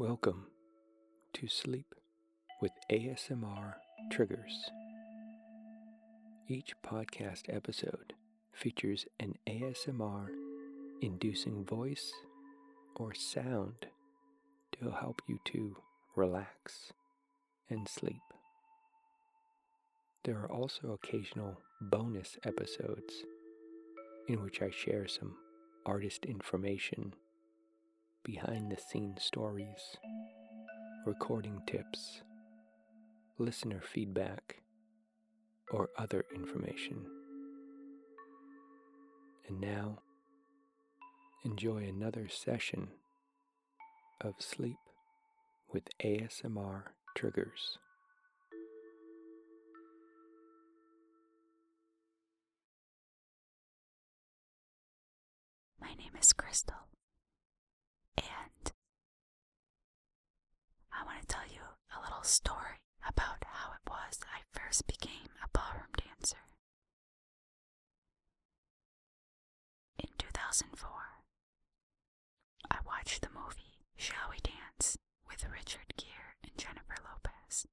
Welcome to Sleep with ASMR Triggers. Each podcast episode features an ASMR inducing voice or sound to help you to relax and sleep. There are also occasional bonus episodes in which I share some artist information, behind the scenes stories, recording tips, listener feedback, or other information. And now, enjoy another session of sleep with ASMR triggers. My name is Crystal, and I want to tell you story about how it was I first became a ballroom dancer. In 2004, I watched the movie Shall We Dance with Richard Gere and Jennifer Lopez.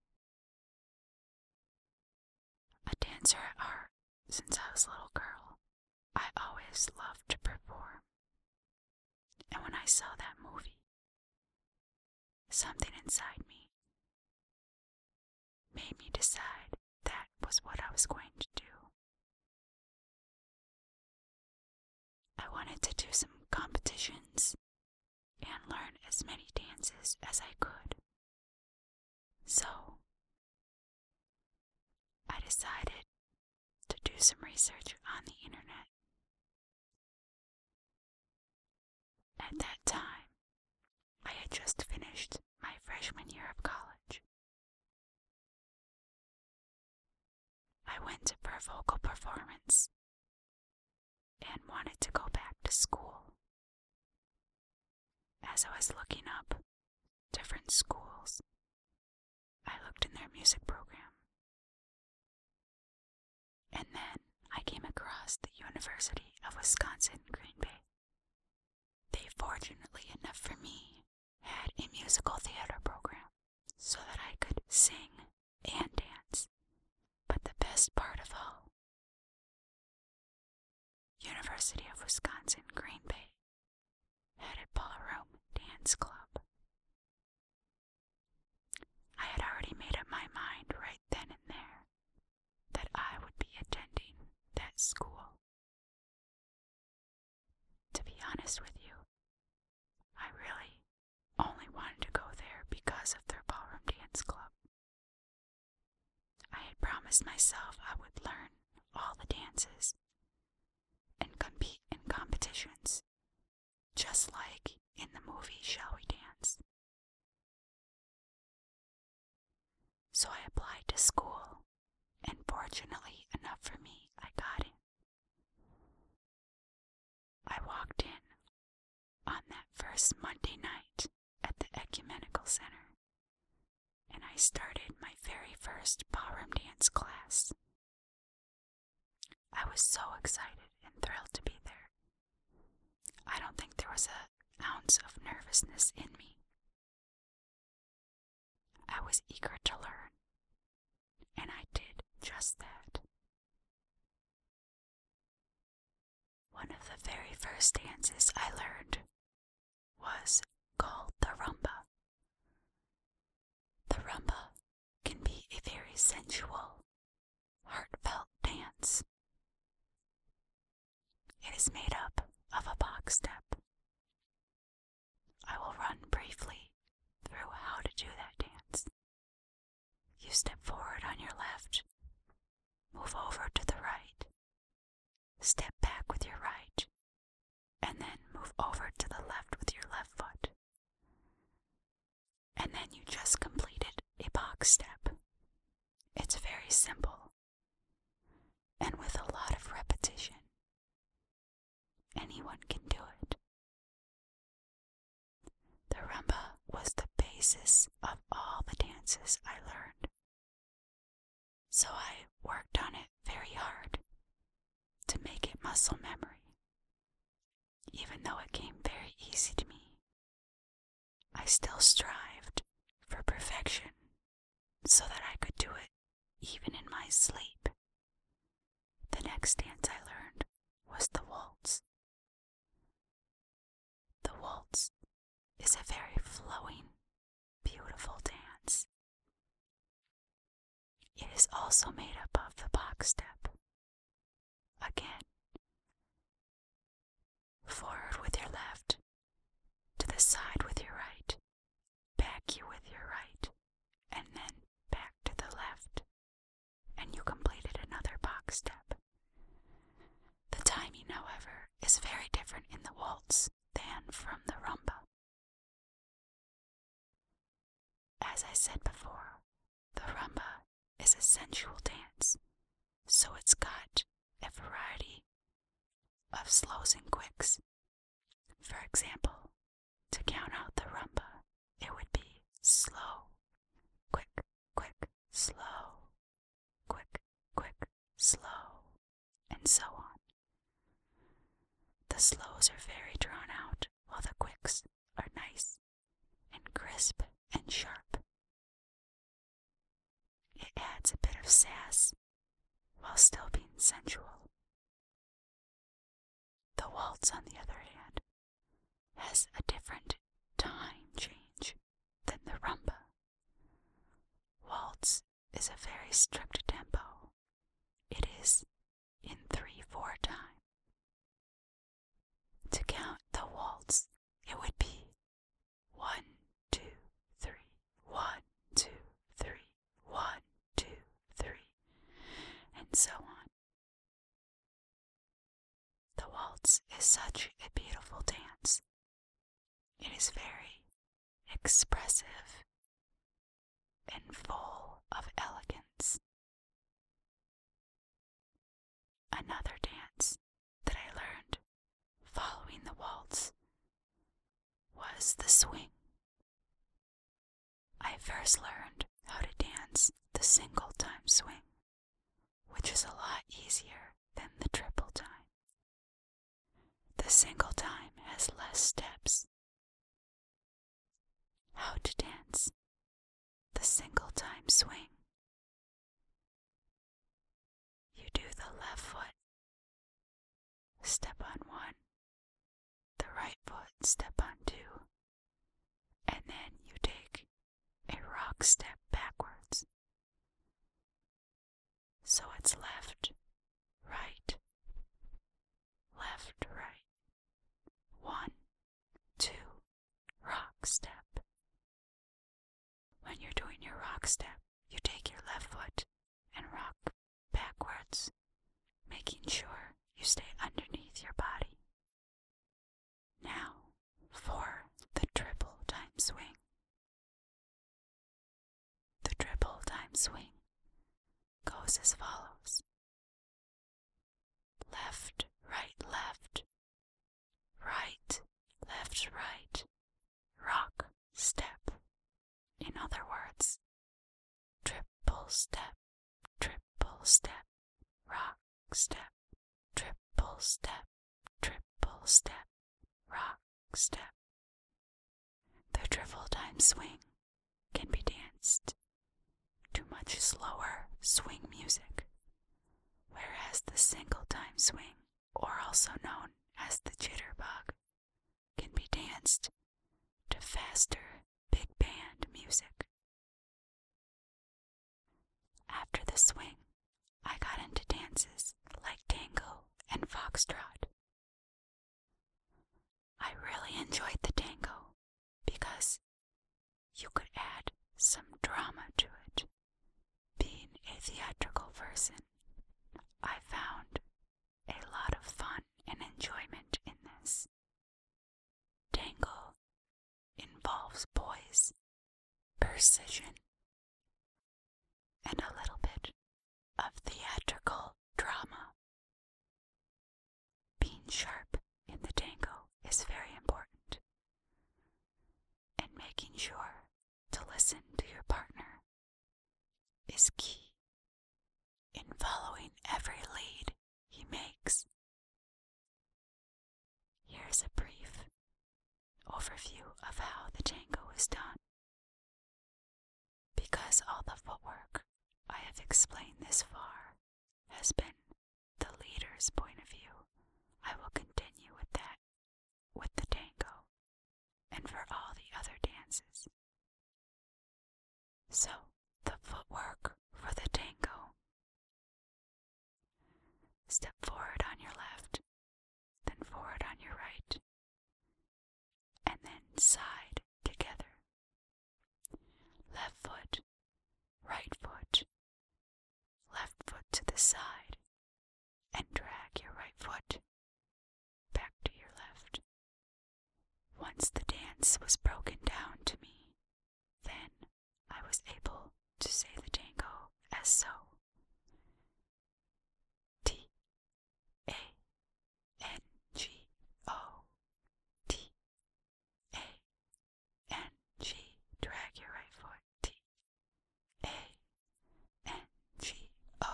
A dancer at heart since I was a little girl, I always loved to perform. And when I saw that movie, something inside me made me decide that was what I was going to do. I wanted to do some competitions and learn as many dances as I could. So, I decided to do some research on the internet. At that time, I had just finished my freshman year of college. I went for a vocal performance and wanted to go back to school. As I was looking up different schools, I looked in their music program. And then I came across the University of Wisconsin Green Bay. They, fortunately enough for me, had a musical theater program so that I could sing and dance. But the best part of all, University of Wisconsin Green Bay had a ballroom dance club. I had already made up my mind right then and there that I would be attending that school. To be honest with you, I really only wanted to go there because of their ballroom dance club. I had promised myself I would learn all the dances competitions, just like in the movie Shall We Dance. So I applied to school, and fortunately enough for me, I got in. I walked in on that first Monday night at the Ecumenical Center, and I started my very first ballroom dance class. I was so excited and thrilled to be there. I don't think there was an ounce of nervousness in me. I was eager to learn, and I did just that. One of the very first dances I learned was called the rumba. The rumba can be a very sensual, heartfelt dance. It is made up of a box step. I will run briefly through how to do that dance. You step forward on your left, move over to the right, step back with your right, and then move over to the left with your left foot. And then you just completed a box step. It's very simple and with a lot of repetition. Anyone can do it. The rumba was the basis of all the dances I learned. So I worked on it very hard to make it muscle memory. Even though it came very easy to me, I still strived for perfection so that I could do it even in my sleep. The next dance I learned was the waltz. The waltz is a very flowing, beautiful dance. It is also made up of the box step. Again, forward with your left, to the side with your right, back you with your right, and then back to the left, and you completed another box step. The timing, however, is very different in the waltz than from the rumba. As I said before, the rumba is a sensual dance, so it's got a variety of slows and quicks. For example, to count out the rumba, it would be slow, quick, quick, slow, quick, quick, slow, and so on. The slows are very drawn out, while the quicks are nice and crisp and sharp. Adds a bit of sass while still being sensual. The waltz, on the other hand, has a different time change than the rumba. Waltz is a very strict tempo. It is in 3 4 time. To count the waltz, it would be one, two, three, one, two, three, one, two, three, and so on. The waltz is such a beautiful dance. It is very expressive and full of elegance. Another dance that I learned following the waltz was the swing. I first learned how to dance the single time swing, which is a lot easier than the triple time. The single time has less steps. How to dance the single time swing. You do the left foot, step on one, the right foot, step on two, and then you take a rock step backwards. So it's left, right, left, right. One, two, rock step. When you're doing your rock step, you take your left foot and rock backwards, making sure you stay underneath your body. Now, for the triple time swing. The triple time swing goes as follows. Left, right, left, right, left, right, rock, step. In other words, triple step, triple step, rock, step, triple step, triple step, rock, step. The triple time swing can be danced to much slower swing music, whereas the single time swing, or also known as the jitterbug, can be danced to faster big band music. After the swing, I got into dances like tango and foxtrot. I really enjoyed the tango because you could add some drama to it. Theatrical person, I found a lot of fun and enjoyment in this. Tango involves poise, precision, and a little bit of theatrical drama. Being sharp in the tango is very important, and making sure to listen to your partner is key in following every lead he makes. Here's a brief overview of how the tango is done. Because all the footwork I have explained this far has been the leader's point of view, I will continue with that with the tango and for all the other dances. So, the footwork for the tango. Step forward on your left, then forward on your right, and then side together. Left foot, right foot, left foot to the side, and drag your right foot back to your left. Once the dance was broken down to me, then I was able to say the tango as so. T A N G O T A N G drag your right foot T A N G O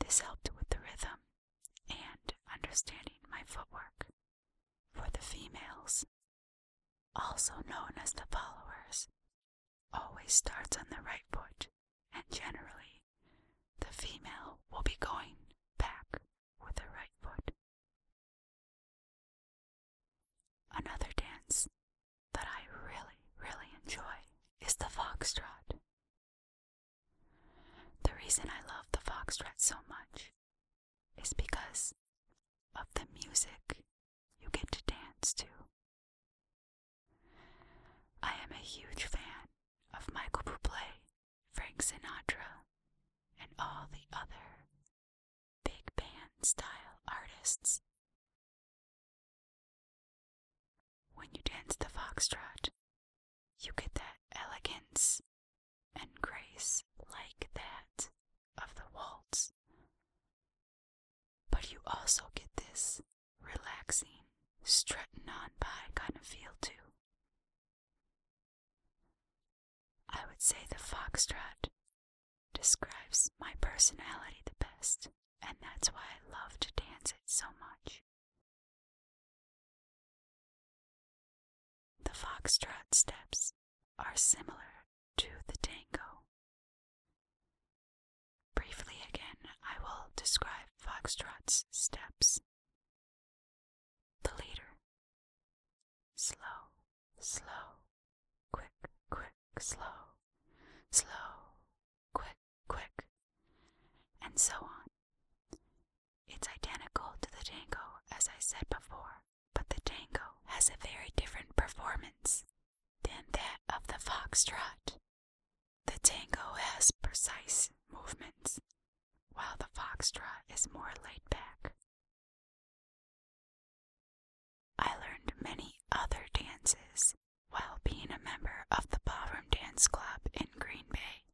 This helped with the rhythm and understanding my footwork. For the females, also known as the followers, always starts on the right foot, and generally, the female will be going back with the right foot. Another dance that I really, really enjoy is the foxtrot. The reason I love the foxtrot so much is because of the music you get to dance to. I am a huge fan of Michael Bublé, Frank Sinatra, and all the other big band style artists. When you dance the foxtrot, you get that elegance and grace like that of the waltz. But you also get this relaxing, strutting on by kind of feel too. I would say the foxtrot describes my personality the best, and that's why I love to dance it so much. The foxtrot steps are similar to the tango. Briefly again, I will describe foxtrot's steps. The leader. Slow, slow, quick, quick, slow, slow, quick, quick, and so on. It's identical to the tango as I said before, but the tango has a very different performance than that of the foxtrot. The tango has precise movements, while the foxtrot is more laid back. I learned many other dances while being a member of the Ballroom Dance Club in Green Bay.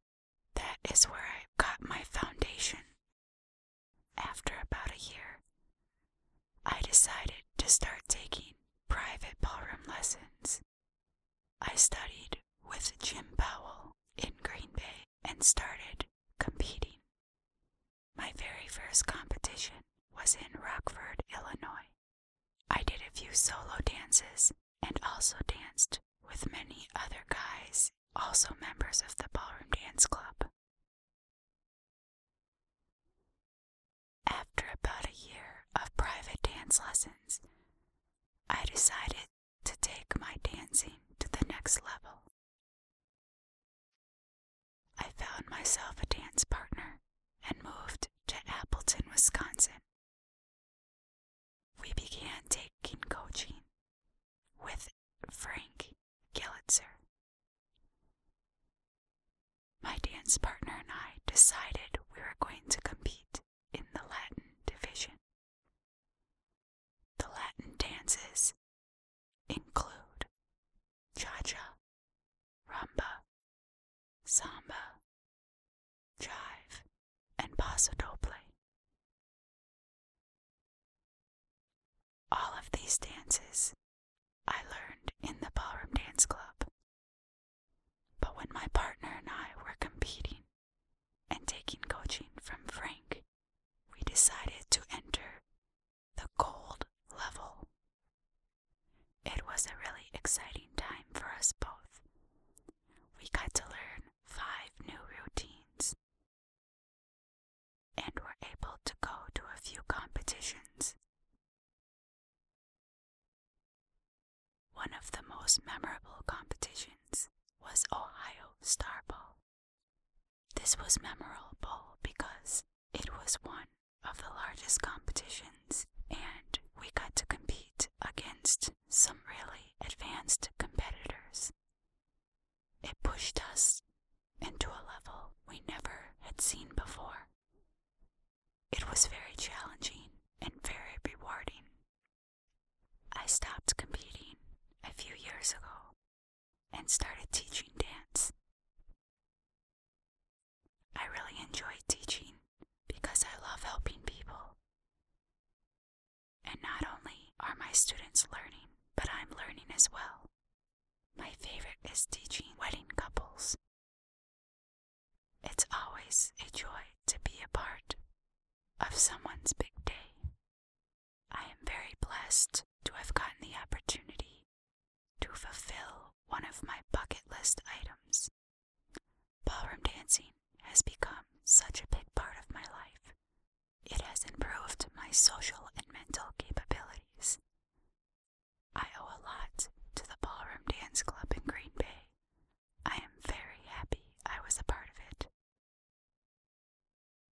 That is where I got my foundation. After about a year, I decided to start taking private ballroom lessons. I studied with Jim Powell in Green Bay and started competing. My very first competition was in Rockford, Illinois. I did a few solo dances and also danced with many other guys, also members of the Ballroom Dance Club. After about a year of private dance lessons, I decided to take my dancing to the next level. I found myself a dance partner and moved to Appleton, Wisconsin. We began taking coaching with Frank Gillitzer. My dance partner and I decided we were going to compete in the Latin division. The Latin dances include cha cha, rumba, samba, jive, and paso doble. All of these dances I learned in the ballroom dance club. But when my partner and I were competing and taking coaching from Frank, we decided to enter the gold level. It was a really exciting time for us both. We got was memorable because it was one of the largest competitions and we got to compete against some really advanced competitors. It pushed us into a level we never had seen before. It was very challenging and very rewarding. I stopped competing a few years ago and started teaching dance. I really enjoy teaching because I love helping people. And not only are my students learning, but I'm learning as well. My favorite is teaching wedding couples. It's always a joy to be a part of someone's big day. I am very blessed to have gotten the opportunity to fulfill one of my bucket list items. Ballroom dancing has become such a big part of my life. It has improved my social and mental I owe a lot to the Ballroom Dance Club in Green Bay. I am very happy I was a part